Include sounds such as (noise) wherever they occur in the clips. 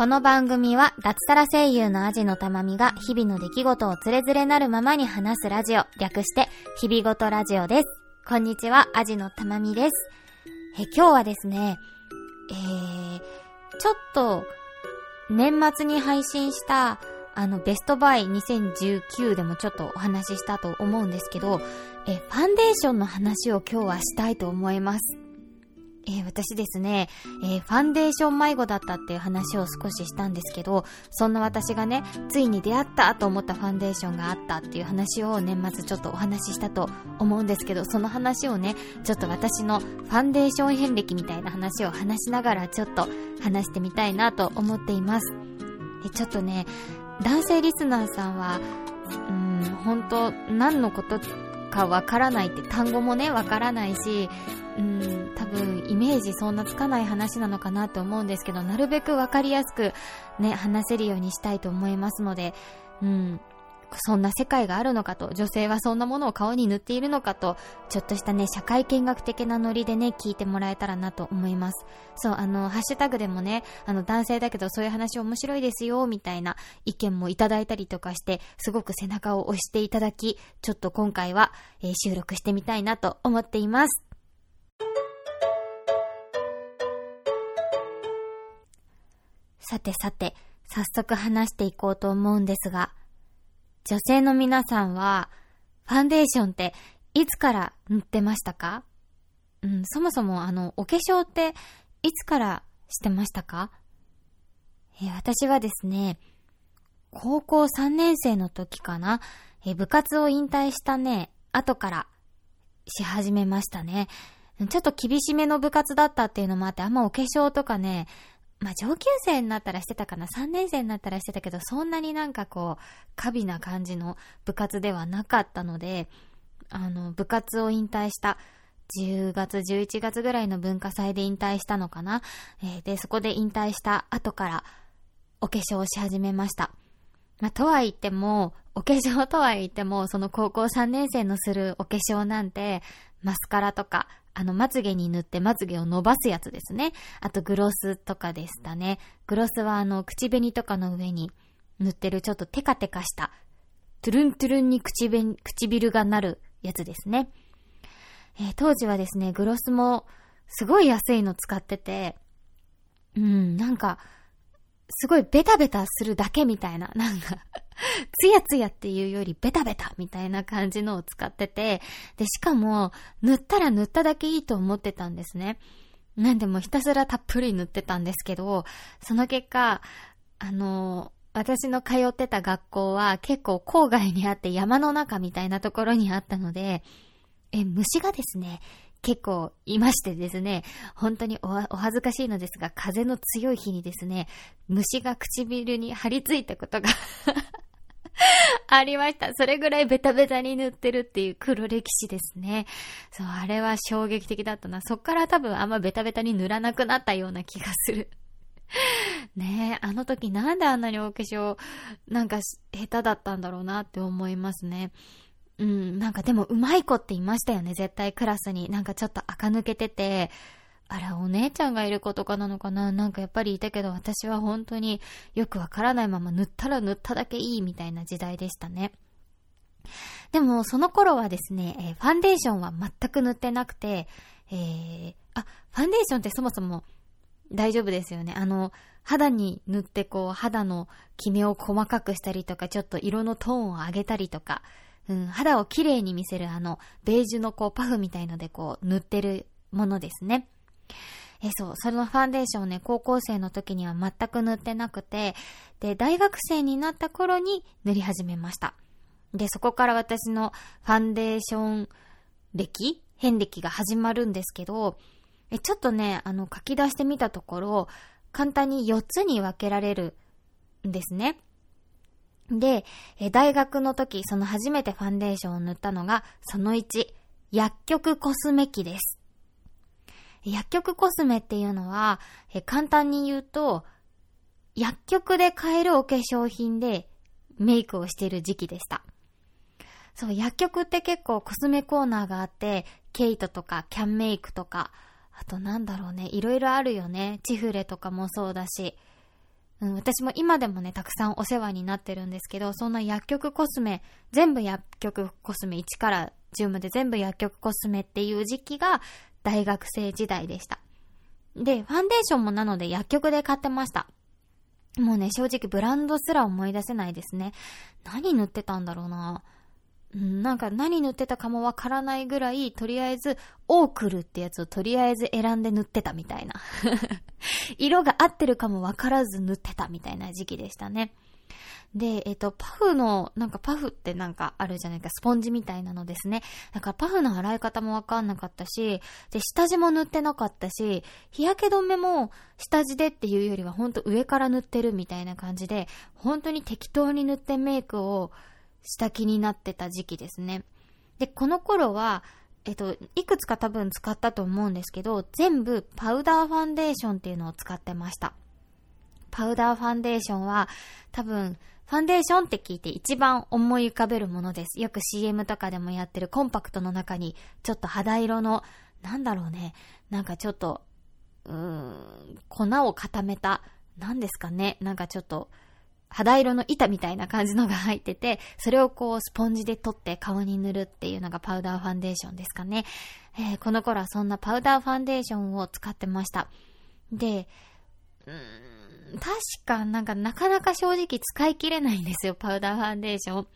この番組は脱サラ声優のアジのたまみが日々の出来事をつれづれなるままに話すラジオ、略して日々ごとラジオです。こんにちは、アジのたまみです。え、今日はですね、えー、ちょっと、年末に配信した、あの、ベストバイ2019でもちょっとお話ししたと思うんですけど、え、ファンデーションの話を今日はしたいと思います。えー、私ですね、えー、ファンデーション迷子だったっていう話を少ししたんですけど、そんな私がね、ついに出会ったと思ったファンデーションがあったっていう話を年末ちょっとお話ししたと思うんですけど、その話をね、ちょっと私のファンデーション遍歴みたいな話を話しながらちょっと話してみたいなと思っています。え、ちょっとね、男性リスナーさんは、うん、本当何のことかわからないって単語もね、わからないし、うん、多分イメージそんなつかない話なのかなと思うんですけど、なるべくわかりやすくね、話せるようにしたいと思いますので、うん、そんな世界があるのかと、女性はそんなものを顔に塗っているのかと、ちょっとしたね、社会見学的なノリでね、聞いてもらえたらなと思います。そう、あの、ハッシュタグでもね、あの、男性だけどそういう話面白いですよ、みたいな意見もいただいたりとかして、すごく背中を押していただき、ちょっと今回は、えー、収録してみたいなと思っています。さてさて、早速話していこうと思うんですが、女性の皆さんは、ファンデーションっていつから塗ってましたか？うん、そもそもあの、お化粧っていつからしてましたか？え私はですね、高校3年生の時かな、え部活を引退したね、後からし始めましたね。ちょっと厳しめの部活だったっていうのもあって、あんまお化粧とかね、まあ、上級生になったらしてたかな、3年生になったらしてたけど、そんなになんかこう、過敏な感じの部活ではなかったので、あの、部活を引退した、10月、11月ぐらいの文化祭で引退したのかな。えー、で、そこで引退した後から、お化粧をし始めました。まあ、とは言っても、お化粧とは言っても、その高校3年生のするお化粧なんて、マスカラとか、あの、まつげに塗ってまつげを伸ばすやつですね。あと、グロスとかでしたね。グロスはあの、口紅とかの上に塗ってるちょっとテカテカした、トゥルントゥルンに口紅、唇がなるやつですね。えー、当時はですね、グロスもすごい安いの使ってて、うん、なんか、すごいベタベタするだけみたいな、なんかツヤツヤっていうよりベタベタみたいな感じのを使ってて、で、しかも、塗ったら塗っただけいいと思ってたんですね。なんでもひたすらたっぷり塗ってたんですけど、その結果、あの、私の通ってた学校は結構郊外にあって山の中みたいなところにあったので、え、虫がですね、結構いましてですね、本当にお恥ずかしいのですが、風の強い日にですね、虫が唇に張り付いたことが (laughs) ありました。それぐらいベタベタに塗ってるっていう黒歴史ですね。そう、あれは衝撃的だったな。そっから多分あんまベタベタに塗らなくなったような気がする。(laughs) ねえ、あの時なんであんなにお化粧なんか下手だったんだろうなって思いますね。うん、なんかでもうまい子っていましたよね、絶対クラスに。なんかちょっと垢抜けてて、あら、お姉ちゃんがいる子とかなのかな？なんかやっぱりいたけど、私は本当によくわからないまま塗ったら塗っただけいいみたいな時代でしたね。でも、その頃はですね、えー、ファンデーションは全く塗ってなくて、えー、あ、ファンデーションってそもそも大丈夫ですよね。あの、肌に塗ってこう、肌のキメを細かくしたりとか、ちょっと色のトーンを上げたりとか、うん、肌を綺麗に見せるあの、ベージュのこう、パフみたいのでこう、塗ってるものですね。え、そう、そのファンデーションをね、高校生の時には全く塗ってなくて、で、大学生になった頃に塗り始めました。で、そこから私のファンデーション歴遍歴が始まるんですけど、え、ちょっとね、あの、書き出してみたところ、簡単に4つに分けられるんですね。で、え大学の時、その初めてファンデーションを塗ったのが、その1、薬局コスメ機です。薬局コスメっていうのは、簡単に言うと、薬局で買えるお化粧品でメイクをしている時期でした。そう、薬局って結構コスメコーナーがあって、ケイトとかキャンメイクとか、あとなんだろうね、いろいろあるよね。チフレとかもそうだし。うん、私も今でもね、たくさんお世話になってるんですけど、そんな薬局コスメ、全部薬局コスメ1から10まで全部薬局コスメっていう時期が大学生時代でした。で、ファンデーションもなので薬局で買ってました。もうね、正直ブランドすら思い出せないですね。何塗ってたんだろうな。なんか何塗ってたかもわからないぐらい、とりあえず、オークルってやつをとりあえず選んで塗ってたみたいな。(laughs) 色が合ってるかもわからず塗ってたみたいな時期でしたね。で、えっ、と、パフの、なんかパフってなんかあるじゃないか、スポンジみたいなのですね。だからパフの洗い方もわかんなかったし、で、下地も塗ってなかったし、日焼け止めも下地でっていうよりはほんと上から塗ってるみたいな感じで、本当に適当に塗ってメイクをした気になってた時期ですね。で、この頃は、えっと、いくつか多分使ったと思うんですけど、全部パウダーファンデーションっていうのを使ってました。パウダーファンデーションは多分ファンデーションって聞いて一番思い浮かべるものです。よく CM とかでもやってるコンパクトの中に、ちょっと肌色の、なんだろうね、なんかちょっと、うーん、粉を固めた、なんですかね、なんかちょっと、肌色の板みたいな感じのが入ってて、それをこうスポンジで取って顔に塗るっていうのがパウダーファンデーションですかね。えー、この頃はそんなパウダーファンデーションを使ってました。で、確かなんかなかなか正直使い切れないんですよ、パウダーファンデーション。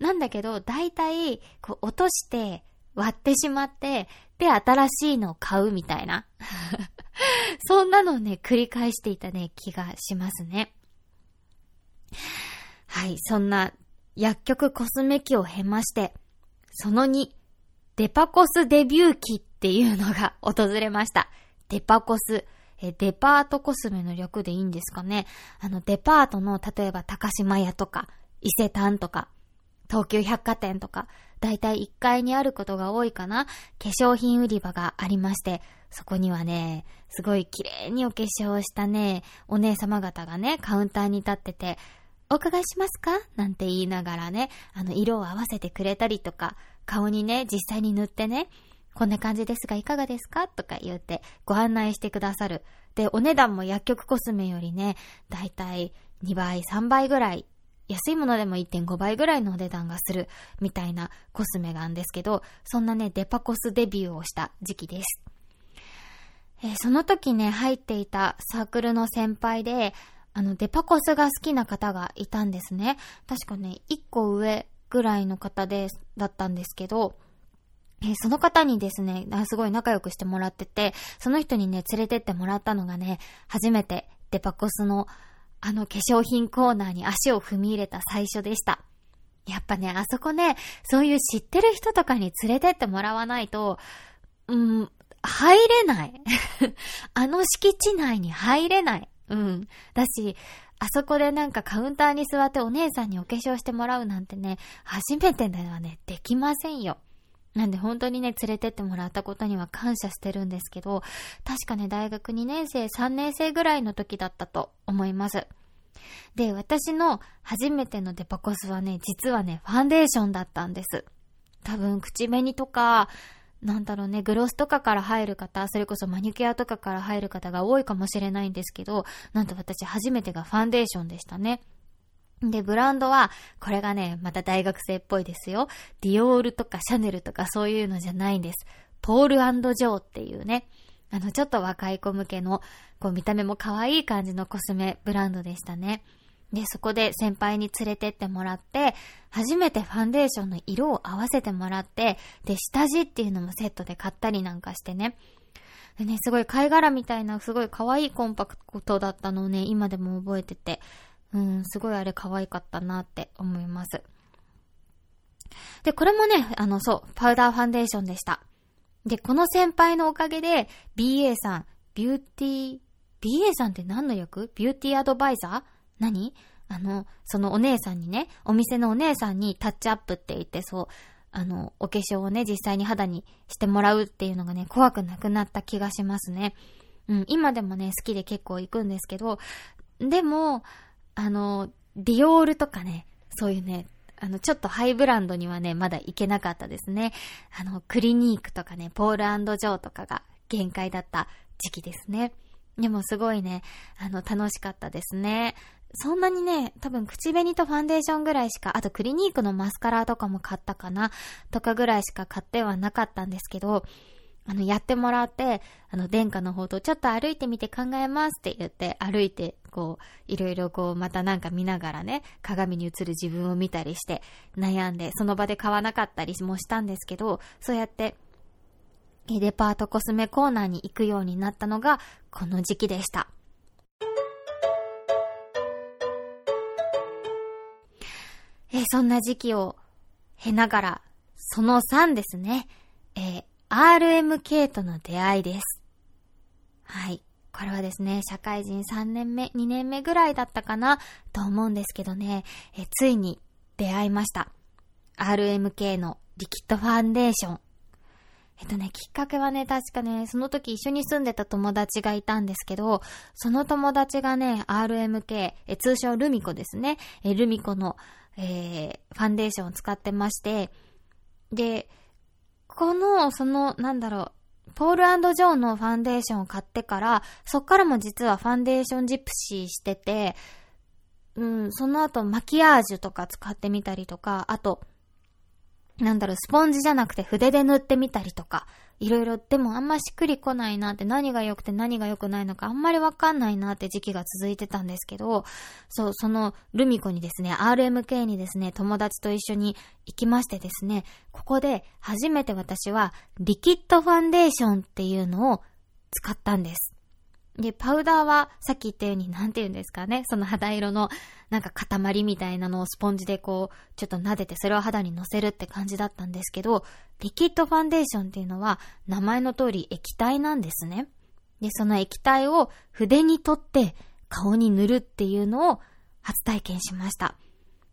なんだけど、大体、こう落として割ってしまって、で、新しいのを買うみたいな。(laughs) そんなのをね、繰り返していたね、気がしますね。はい、そんな薬局コスメ機を経まして、その2、デパコスデビュー期っていうのが訪れました。デパコス。えデパートコスメの略でいいんですかね？あの、デパートの、例えば高島屋とか、伊勢丹とか、東急百貨店とか、だいたい1階にあることが多いかな？化粧品売り場がありまして、そこにはね、すごい綺麗にお化粧したね、お姉様方がね、カウンターに立ってて、お伺いしますか？なんて言いながらね、あの、色を合わせてくれたりとか、顔にね、実際に塗ってね、こんな感じですがいかがですか？とか言ってご案内してくださる。で、お値段も薬局コスメよりね、だいたい2倍、3倍ぐらい、安いものでも1.5倍ぐらいのお値段がするみたいなコスメなんですけど、そんなね、デパコスデビューをした時期です。えー、その時ね、入っていたサークルの先輩で、あの、デパコスが好きな方がいたんですね。確かね、1個上ぐらいの方で、だったんですけど、え、その方にですね、すごい仲良くしてもらってて、その人にね、連れてってもらったのがね、初めてデパコスのあの化粧品コーナーに足を踏み入れた最初でした。やっぱね、あそこね、そういう知ってる人とかに連れてってもらわないと、うん、入れない。(laughs) あの敷地内に入れない。うん。だし、あそこでなんかカウンターに座ってお姉さんにお化粧してもらうなんてね、初めてではね、できませんよ。なんで本当にね、連れてってもらったことには感謝してるんですけど、確かね、大学2年生、3年生ぐらいの時だったと思います。で、私の初めてのデパコスはね、実はね、ファンデーションだったんです。多分、口紅とか、なんだろうね、グロスとかから入る方、それこそマニキュアとかから入る方が多いかもしれないんですけど、なんと私初めてがファンデーションでしたね。で、ブランドは、これがね、また大学生っぽいですよ。ディオールとかシャネルとかそういうのじゃないんです。ポールジョーっていうね、あの、ちょっと若い子向けの、こう見た目も可愛い感じのコスメブランドでしたね。で、そこで先輩に連れてってもらって、初めてファンデーションの色を合わせてもらって、で、下地っていうのもセットで買ったりなんかしてね。でね、すごい貝殻みたいなすごい可愛いコンパクトだったのをね、今でも覚えてて、うん、すごいあれ可愛かったなって思います。で、これもね、あの、そう、パウダーファンデーションでした。で、この先輩のおかげで、BA さん、ビューティー、BA さんって何の役？ビューティーアドバイザー？何？あの、そのお姉さんにね、お店のお姉さんにタッチアップって言って、そう、あの、お化粧をね、実際に肌にしてもらうっていうのがね、怖くなくなった気がしますね。うん、今でもね、好きで結構行くんですけど、でも、あの、ディオールとかね、そういうね、あの、ちょっとハイブランドにはね、まだ行けなかったですね。あの、クリニークとかね、ポールジョーとかが限界だった時期ですね。でもすごいね、あの、楽しかったですね。そんなにね、多分口紅とファンデーションぐらいしか、あとクリニークのマスカラとかも買ったかな、とかぐらいしか買ってはなかったんですけど、あの、やってもらって、あの、殿下の方とちょっと歩いてみて考えますって言って、歩いて、こう、いろいろこう、またなんか見ながらね、鏡に映る自分を見たりして、悩んで、その場で買わなかったりもしたんですけど、そうやって、デパートコスメコーナーに行くようになったのが、この時期でした。えそんな時期を経ながら、その3ですね。えー、RMK との出会いです。はい。これはですね、社会人3年目、2年目ぐらいだったかなと思うんですけどね、えついに出会いました。RMK のリキッドファンデーション。えっとね、きっかけはね、確かね、その時一緒に住んでた友達がいたんですけど、その友達がね、RMK、え通称ルミコですね。えルミコの、えー、ファンデーションを使ってまして、で、この、その、なんだろう、ポールジョーのファンデーションを買ってから、そっからも実はファンデーションジプシーしてて、うん、その後マキアージュとか使ってみたりとか、あと、なんだろう、スポンジじゃなくて筆で塗ってみたりとか、いろいろ、でもあんましっくりこないなって何が良くて何が良くないのかあんまりわかんないなって時期が続いてたんですけど、そう、そのルミコにですね、RMK にですね、友達と一緒に行きましてですね、ここで初めて私はリキッドファンデーションっていうのを使ったんです。で、パウダーはさっき言ったようになんて言うんですかね。その肌色のなんか塊みたいなのをスポンジでこう、ちょっと撫でてそれを肌に乗せるって感じだったんですけど、リキッドファンデーションっていうのは名前の通り液体なんですね。で、その液体を筆に取って顔に塗るっていうのを初体験しました。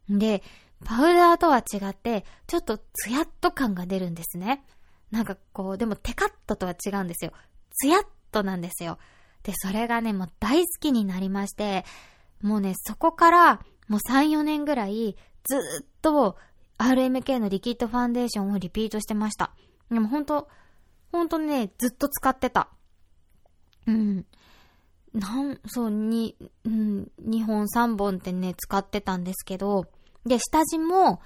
で、パウダーとは違って、ちょっとツヤっと感が出るんですね。なんかこう、でもテカッととは違うんですよ。ツヤっとなんですよ。で、それがね、もう大好きになりまして、もうね、そこからもう3、4年ぐらいずっと RMK のリキッドファンデーションをリピートしてました。でもほんと、ほんとね、ずっと使ってた。うん。なん、そう、に、うん、2本3本ってね、使ってたんですけど、で、下地も、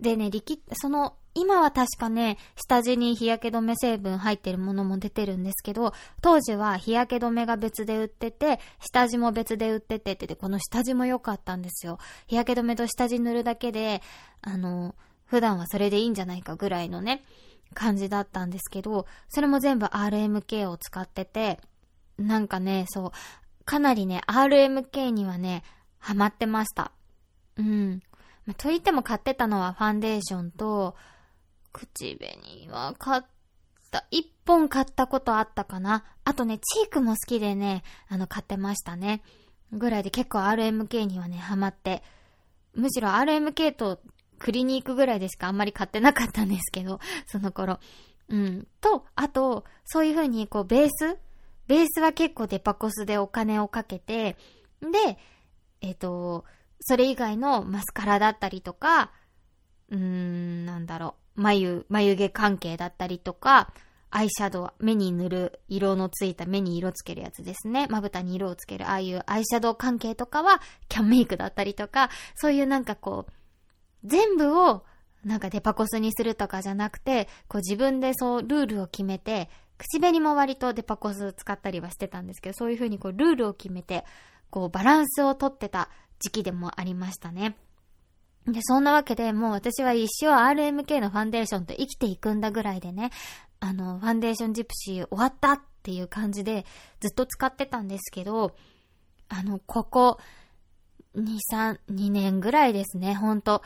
でね、リキッ、その、今は確かね、下地に日焼け止め成分入ってるものも出てるんですけど、当時は日焼け止めが別で売ってて、下地も別で売っててって、この下地も良かったんですよ。日焼け止めと下地塗るだけで、あの、普段はそれでいいんじゃないかぐらいのね、感じだったんですけど、それも全部 RMK を使ってて、なんかね、そう、かなりね、RMK にはね、ハマってました。うん。と言っても買ってたのはファンデーションと、口紅は買った。一本買ったことあったかな。あとね、チークも好きでね、あの、買ってましたね。ぐらいで結構 RMK にはね、ハマって。むしろ RMK とクリニークぐらいでしかあんまり買ってなかったんですけど、(laughs) その頃。うん。と、あと、そういう風にこう、ベース？ベースは結構デパコスでお金をかけて、で、えっ、ー、と、それ以外のマスカラだったりとか、うーん、なんだろう。眉、眉毛関係だったりとか、アイシャドウ、目に塗る色のついた目に色つけるやつですね。まぶたに色をつける、ああいうアイシャドウ関係とかは、キャンメイクだったりとか、そういうなんかこう、全部をなんかデパコスにするとかじゃなくて、こう自分でそうルールを決めて、口紅も割とデパコス使ったりはしてたんですけど、そういう風にこうルールを決めて、こうバランスをとってた時期でもありましたね。で、そんなわけでもう私は一生 RMK のファンデーションと生きていくんだぐらいでね、あの、ファンデーションジプシー終わったっていう感じでずっと使ってたんですけど、あの、ここ2、3、2年ぐらいですね、ほんと。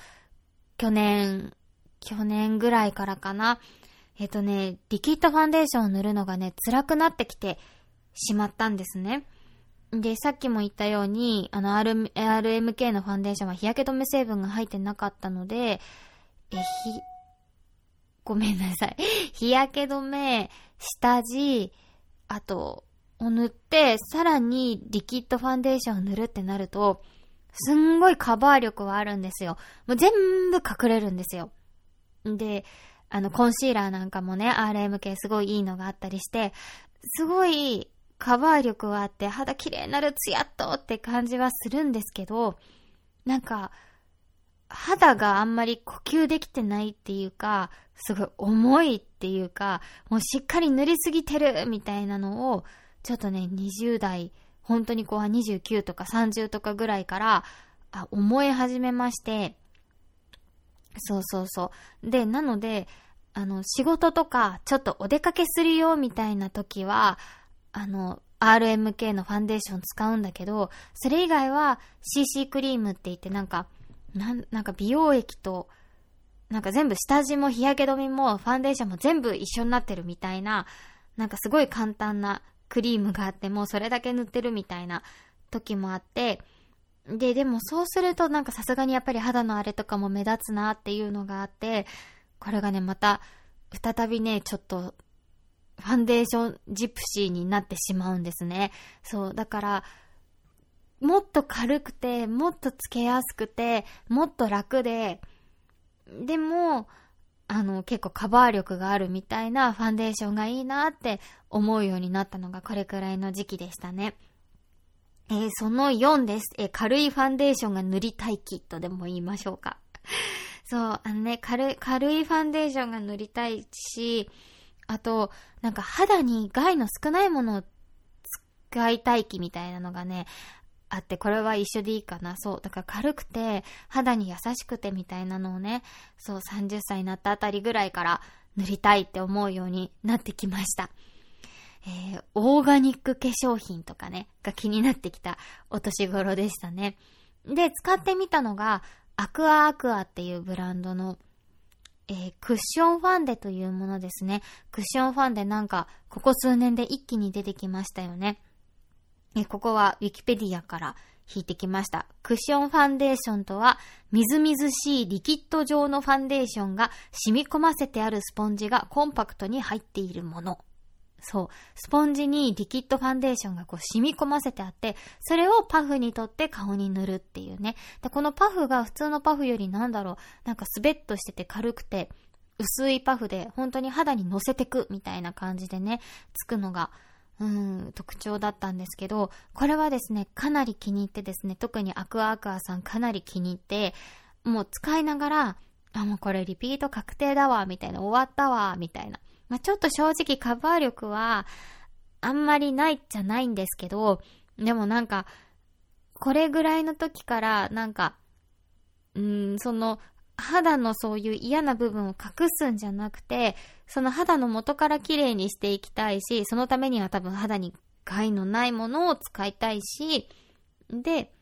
去年、去年ぐらいからかな。えっとね、リキッドファンデーションを塗るのがね、辛くなってきてしまったんですね。で、さっきも言ったように、あの、R、RMK のファンデーションは日焼け止め成分が入ってなかったので、え、ひ、ごめんなさい。(laughs) 日焼け止め、下地、あと、を塗って、さらにリキッドファンデーションを塗るってなると、すんごいカバー力はあるんですよ。もう全部隠れるんですよ。で、あの、コンシーラーなんかもね、RMK すごいいいのがあったりして、すごいカバー力はあって肌綺麗になるツヤっとって感じはするんですけど、なんか、肌があんまり呼吸できてないっていうか、すごい重いっていうか、もうしっかり塗りすぎてるみたいなのを、ちょっとね、20代、本当に後半29とか30とかぐらいから、思い始めまして、そうそうそう。で、なので、あの、仕事とか、ちょっとお出かけするよ、みたいな時は、あの、RMK のファンデーション使うんだけど、それ以外は CC クリームって言ってなんか、なん、なんか美容液と、なんか全部下地も日焼け止めもファンデーションも全部一緒になってるみたいな、なんかすごい簡単なクリームがあって、もうそれだけ塗ってるみたいな時もあって、で、でもそうするとなんかさすがにやっぱり肌のあれとかも目立つなっていうのがあって、これがね、また、再びね、ちょっと、ファンデーションジプシーになってしまうんですね。そう、だから、もっと軽くて、もっとつけやすくて、もっと楽で、でも、あの、結構カバー力があるみたいなファンデーションがいいなって思うようになったのがこれくらいの時期でしたね。えー、その4です。えー、軽いファンデーションが塗りたいキットでも言いましょうか。そう、あのね、軽い、軽いファンデーションが塗りたいし、あと、なんか肌に害の少ないものを使いたい気みたいなのがね、あって、これは一緒でいいかな。そう。だから軽くて、肌に優しくてみたいなのをね、そう、30歳になったあたりぐらいから塗りたいって思うようになってきました。えー、オーガニック化粧品とかね、が気になってきたお年頃でしたね。で、使ってみたのが、アクアアクアっていうブランドの、えー、クッションファンデというものですね。クッションファンデなんか、ここ数年で一気に出てきましたよね。えここはウィキペディアから引いてきました。クッションファンデーションとは、みずみずしいリキッド状のファンデーションが染み込ませてあるスポンジがコンパクトに入っているもの。そう。スポンジにリキッドファンデーションがこう染み込ませてあって、それをパフにとって顔に塗るっていうね。で、このパフが普通のパフよりなんだろう、なんかスベッとしてて軽くて、薄いパフで本当に肌に乗せてくみたいな感じでね、つくのがうん、特徴だったんですけど、これはですね、かなり気に入ってですね、特にアクアアクアさんかなり気に入って、もう使いながら、あ、もうこれリピート確定だわ、みたいな、終わったわ、みたいな。まあ、ちょっと正直カバー力は、あんまりないじゃないんですけど、でもなんか、これぐらいの時から、なんか、うん、その、肌のそういう嫌な部分を隠すんじゃなくて、その肌の元から綺麗にしていきたいし、そのためには多分肌に害のないものを使いたいし、で、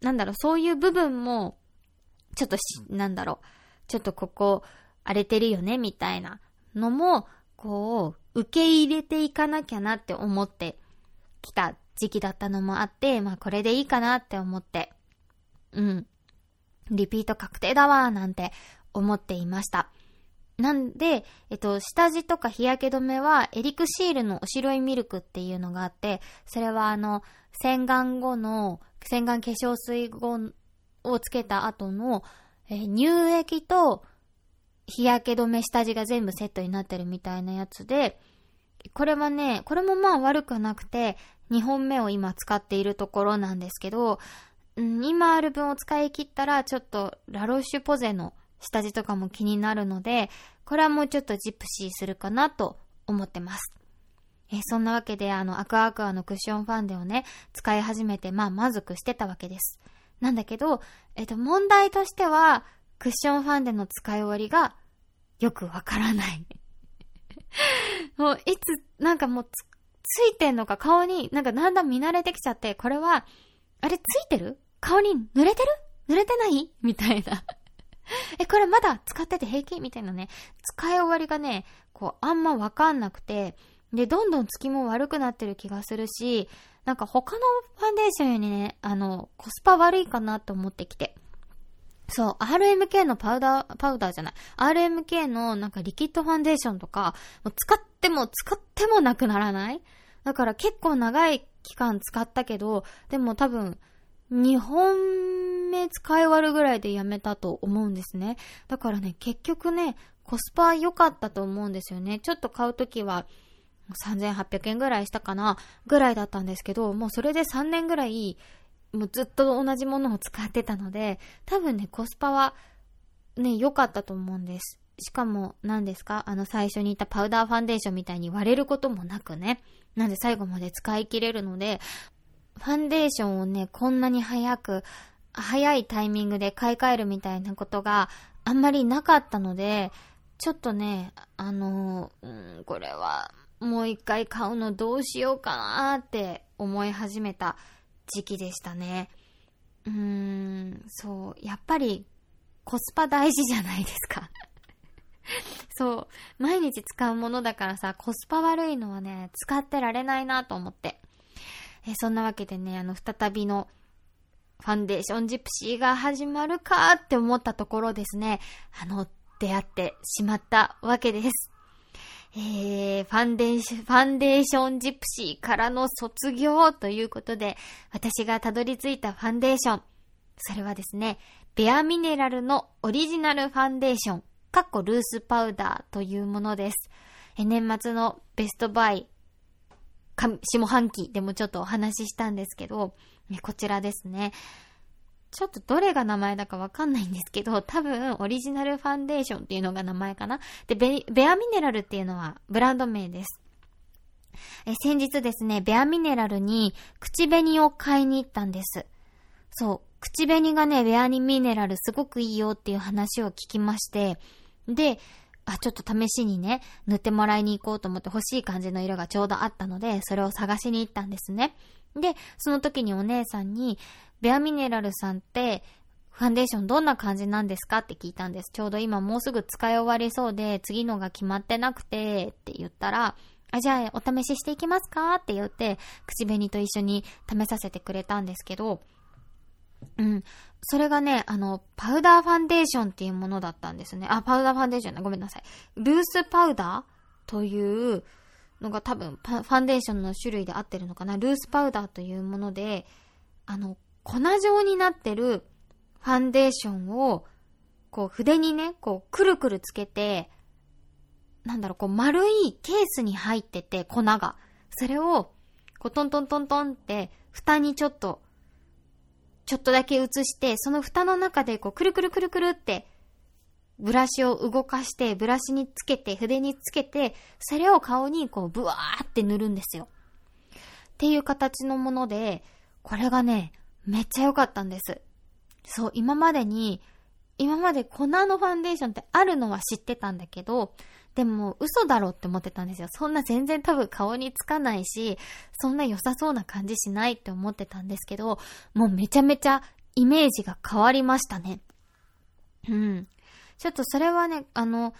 なんだろう、そういう部分も、ちょっとし、なんだろう、ちょっとここ荒れてるよね、みたいなのも、こう、受け入れていかなきゃなって思ってきた時期だったのもあって、まあこれでいいかなって思って、うん。リピート確定だわーなんて思っていました。なんで、えっと、下地とか日焼け止めは、エリクシールのお白いミルクっていうのがあって、それはあの、洗顔後の、洗顔化粧水後をつけた後の、え、乳液と日焼け止め下地が全部セットになってるみたいなやつで、これはね、これもまあ悪くなくて、2本目を今使っているところなんですけど、うん、今ある分を使い切ったら、ちょっとラロッシュポゼの下地とかも気になるので、これはもうちょっとジプシーするかなと思ってます。えそんなわけで、あの、アクアアクアのクッションファンデをね、使い始めて、まあ満足してたわけです。なんだけど、えっと、問題としては、クッションファンデの使い終わりがよくわからない。(laughs) もう、いつ、なんかもうつ、ついてんのか顔に、なんかだんだん見慣れてきちゃって、これは、あれついてる？顔に濡れてる？濡れてない？みたいな。(laughs) え、これまだ使ってて平気？みたいなね。使い終わりがね、こう、あんまわかんなくて、で、どんどん月も悪くなってる気がするし、なんか他のファンデーションよりね、あの、コスパ悪いかなと思ってきて。そう、RMK のパウダー、パウダーじゃない。RMK のなんかリキッドファンデーションとか、もう使っても使ってもなくならない？だから結構長い期間使ったけど、でも多分、2本目使い終わるぐらいでやめたと思うんですね。だからね、結局ね、コスパ良かったと思うんですよね。ちょっと買うときは、3800円ぐらいしたかなぐらいだったんですけど、もうそれで3年ぐらい、もうずっと同じものを使ってたので、多分ね、コスパはね、良かったと思うんです。しかも、何ですか？あの最初に言ったパウダーファンデーションみたいに割れることもなくね。なんで最後まで使い切れるので、ファンデーションをね、こんなに早く、早いタイミングで買い替えるみたいなことがあんまりなかったので、ちょっとね、あの、うん、これはもう一回買うのどうしようかなって思い始めた時期でしたね。うーん、そう、やっぱりコスパ大事じゃないですか (laughs) そう。毎日使うものだからさ、コスパ悪いのはね、使ってられないなと思って。えそんなわけでね、あの、再びのファンデーションジプシーが始まるかって思ったところですね、あの、出会ってしまったわけです。えー、ファンデーション、ファンデーションジプシーからの卒業ということで、私がたどり着いたファンデーション。それはですね、ベアミネラルのオリジナルファンデーション、カッコルースパウダーというものです。え年末のベストバイ、下半期でもちょっとお話ししたんですけど、こちらですね。ちょっとどれが名前だかわかんないんですけど、(laughs) 多分オリジナルファンデーションっていうのが名前かな。で、ベベアミネラルっていうのはブランド名です。え先日ですね、ベアミネラルに口紅を買いに行ったんです。そう。口紅がね、ベアニミネラルすごくいいよっていう話を聞きまして、で、あ、ちょっと試しにね、塗ってもらいに行こうと思って欲しい感じの色がちょうどあったので、それを探しに行ったんですね。で、その時にお姉さんに、ベアミネラルさんって、ファンデーションどんな感じなんですかって聞いたんです。ちょうど今もうすぐ使い終わりそうで、次のが決まってなくて、って言ったら、あ、じゃあお試ししていきますかって言って、口紅と一緒に試させてくれたんですけど、うん。それがね、あの、パウダーファンデーションっていうものだったんですね。あ、パウダーファンデーションだ。ごめんなさい。ルースパウダーというのが多分、ファンデーションの種類で合ってるのかな。ルースパウダーというもので、あの、粉状になってるファンデーションを、こう、筆にね、こう、くるくるつけて、なんだろう、こう、丸いケースに入ってて、粉が。それを、こう、トントントントンって、蓋にちょっとちょっとだけ映して、その蓋の中でこう、くるくるくるくるって、ブラシを動かして、ブラシにつけて、筆につけて、それを顔にこう、ブワーって塗るんですよ。っていう形のもので、これがね、めっちゃ良かったんです。そう、今までに、今まで粉のファンデーションってあるのは知ってたんだけど、でも嘘だろって思ってたんですよ。そんな全然多分顔につかないし、そんな良さそうな感じしないって思ってたんですけど、もうめちゃめちゃイメージが変わりましたね。うん。ちょっとそれはね、あの、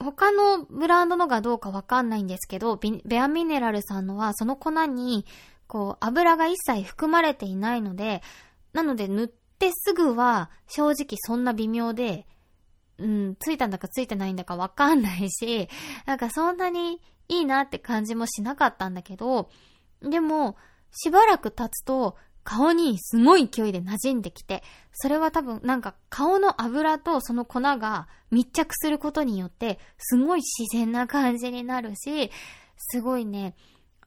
他のブランドのがどうかわかんないんですけど、ベアミネラルさんのはその粉に、こう、油が一切含まれていないので、なので塗ってすぐは正直そんな微妙で、うん、ついたんだかついてないんだかわかんないし、(laughs) なんかそんなにいいなって感じもしなかったんだけど、でも、しばらく経つと、顔にすごい勢いで馴染んできて、それは多分なんか顔の油とその粉が密着することによって、すごい自然な感じになるし、すごいね、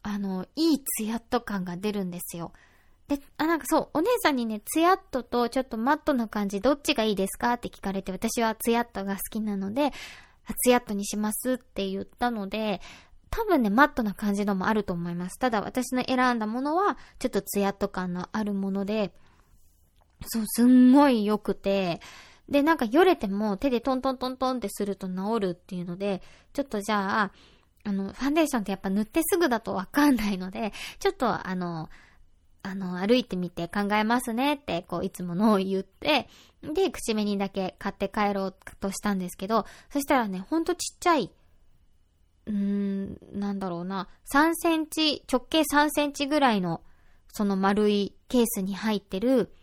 あの、いいツヤっと感が出るんですよ。で、あ、なんかそう、お姉さんにね、ツヤっととちょっとマットな感じ、どっちがいいですかって聞かれて、私はツヤっとが好きなので、ツヤっとにしますって言ったので、多分ね、マットな感じのもあると思います。ただ私の選んだものは、ちょっとツヤっと感のあるもので、そう、すんごい良くて、で、なんかよれても手でトントントントンってすると治るっていうので、ちょっとじゃあ、あの、ファンデーションってやっぱ塗ってすぐだとわかんないので、(laughs) ちょっとあの、あの、歩いてみて考えますねって、こう、いつものを言って、で、口紅だけ買って帰ろうとしたんですけど、そしたらね、ほんとちっちゃい、うーん、なんだろうな、3センチ、直径3センチぐらいの、その丸いケースに入ってる、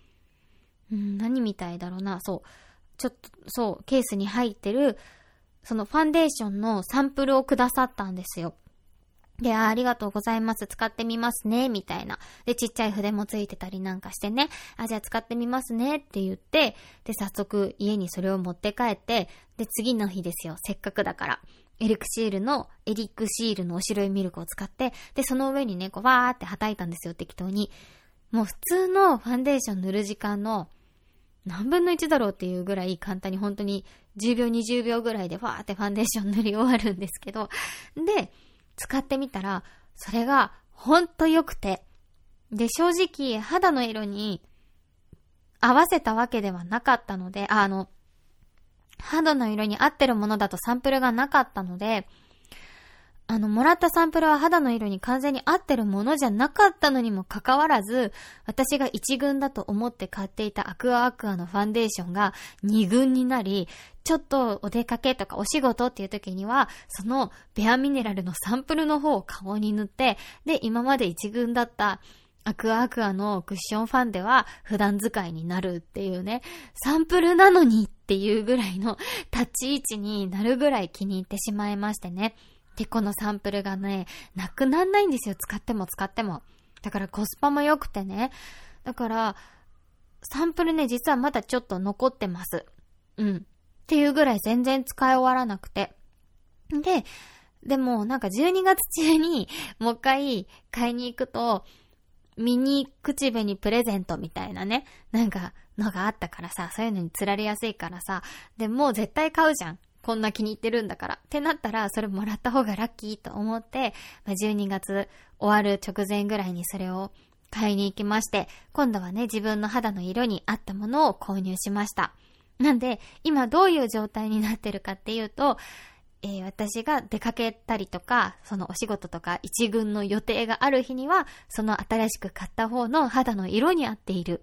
うん、何みたいだろうな、そう、ちょっと、そう、ケースに入ってる、そのファンデーションのサンプルをくださったんですよ。で、ありがとうございます。使ってみますね。みたいな。で、ちっちゃい筆もついてたりなんかしてね。あ、じゃあ使ってみますね。って言って、で、早速家にそれを持って帰って、で、次の日ですよ。せっかくだから。エリクシールの、エリクシールのお白いミルクを使って、で、その上にね、こう、わーって叩いたんですよ、適当に。もう普通のファンデーション塗る時間の何分の1だろうっていうぐらい簡単に本当に10秒20秒ぐらいでわーってファンデーション塗り終わるんですけど、で、使ってみたら、それがほんと良くて、で、正直肌の色に合わせたわけではなかったので、あの、肌の色に合ってるものだとサンプルがなかったので、あの、もらったサンプルは肌の色に完全に合ってるものじゃなかったのにもかかわらず、私が1軍だと思って買っていたアクアアクアのファンデーションが2軍になり、ちょっとお出かけとかお仕事っていう時には、そのベアミネラルのサンプルの方を顔に塗って、で、今まで1軍だったアクアアクアのクッションファンデは普段使いになるっていうね、サンプルなのにっていうぐらいの立ち位置になるぐらい気に入ってしまいましてね。で、このサンプルがね、なくなんないんですよ。使っても使っても。だからコスパも良くてね。だから、サンプルね、実はまだちょっと残ってます。うん。っていうぐらい全然使い終わらなくて。で、でもなんか12月中にもう一回買いに行くと、ミニ口紅プレゼントみたいなね、なんかのがあったからさ、そういうのに釣られやすいからさ、でもう絶対買うじゃん。こんな気に入ってるんだから。ってなったら、それもらった方がラッキーと思って、12月終わる直前ぐらいにそれを買いに行きまして、今度はね、自分の肌の色に合ったものを購入しました。なんで、今どういう状態になってるかっていうと、えー、私が出かけたりとか、そのお仕事とか一軍の予定がある日には、その新しく買った方の肌の色に合っている、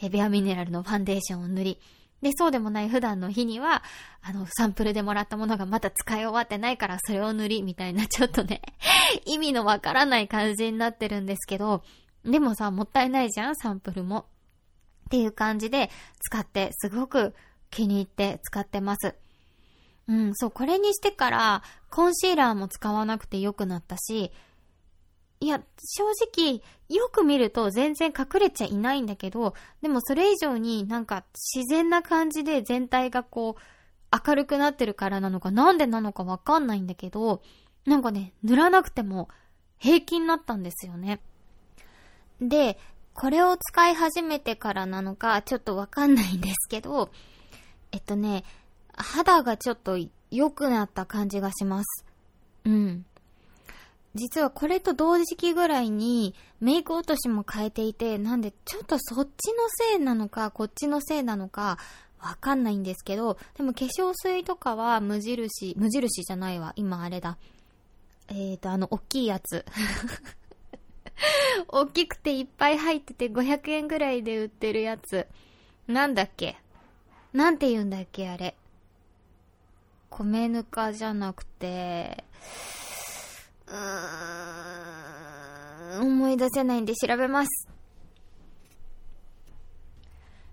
えー、ベアミネラルのファンデーションを塗り、で、そうでもない普段の日には、あの、サンプルでもらったものがまだ使い終わってないからそれを塗り、みたいな、ちょっとね (laughs) 意味のわからない感じになってるんですけど、でもさ、もったいないじゃん、サンプルも。っていう感じで使って、すごく気に入って使ってます。うん、そう、これにしてから、コンシーラーも使わなくて良くなったし、いや、正直、よく見ると全然隠れちゃいないんだけど、でもそれ以上になんか自然な感じで全体がこう、明るくなってるからなのか、なんでなのかわかんないんだけど、なんかね、塗らなくても平気になったんですよね。で、これを使い始めてからなのか、ちょっとわかんないんですけど、えっとね、肌がちょっと良くなった感じがします。うん。実はこれと同時期ぐらいにメイク落としも変えていて、なんでちょっとそっちのせいなのか、こっちのせいなのか、わかんないんですけど、でも化粧水とかは無印、無印じゃないわ、今あれだ。えーと、あの、大きいやつ。(laughs) 大きくていっぱい入ってて500円ぐらいで売ってるやつ。なんだっけ？なんて言うんだっけあれ。米ぬかじゃなくて、うーん、思い出せないんで調べます。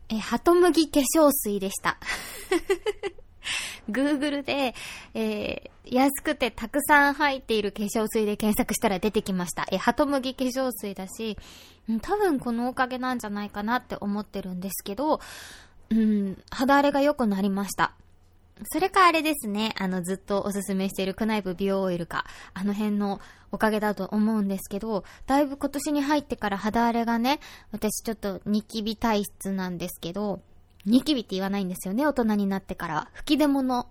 え、ハトムギ化粧水でした。(laughs) Google で、えー、安くてたくさん入っている化粧水で検索したら出てきました。え、ハトムギ化粧水だし、多分このおかげなんじゃないかなって思ってるんですけど、うん、肌荒れが良くなりました。それかあれですね、あの、ずっとおすすめしているクナイブ美容オイルか、あの辺のおかげだと思うんですけど、だいぶ今年に入ってから肌荒れがね、私ちょっとニキビ体質なんですけど、ニキビって言わないんですよね、大人になってから。吹き出物。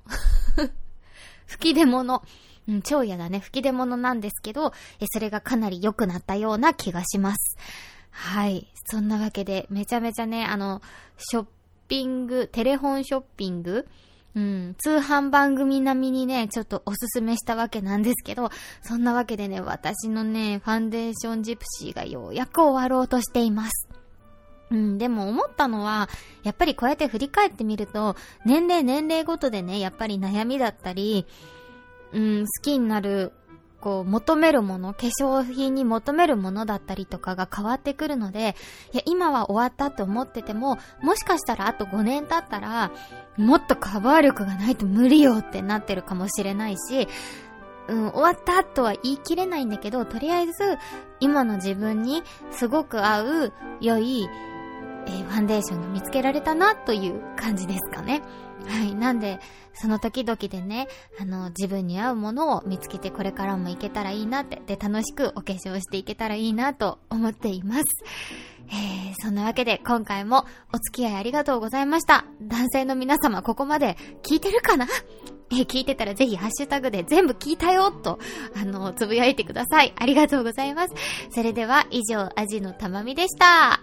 (laughs) 吹き出物。うん、超嫌だね。吹き出物なんですけど、え、それがかなり良くなったような気がします。はい。そんなわけで、めちゃめちゃね、あの、ショッピング、テレフォンショッピングうん、通販番組並みにね、ちょっとおすすめしたわけなんですけど、そんなわけでね、私のね、ファンデーションジプシーがようやく終わろうとしています。うん、でも思ったのは、やっぱりこうやって振り返ってみると、年齢年齢ごとでね、やっぱり悩みだったり、うん、好きになるこう、求めるもの、化粧品に求めるものだったりとかが変わってくるので、いや、今は終わったって思ってても、もしかしたらあと5年経ったら、もっとカバー力がないと無理よってなってるかもしれないし、うん、終わったとは言い切れないんだけど、とりあえず、今の自分にすごく合う、良い、えー、ファンデーションが見つけられたなという感じですかね。はい。なんで、その時々でね、あの、自分に合うものを見つけてこれからもいけたらいいなって、で、楽しくお化粧していけたらいいなと思っています。えー、そんなわけで今回もお付き合いありがとうございました。男性の皆様ここまで聞いてるかな？えー、聞いてたらぜひハッシュタグで全部聞いたよと、あの、つぶやいてください。ありがとうございます。それでは以上、アジのたまみでした。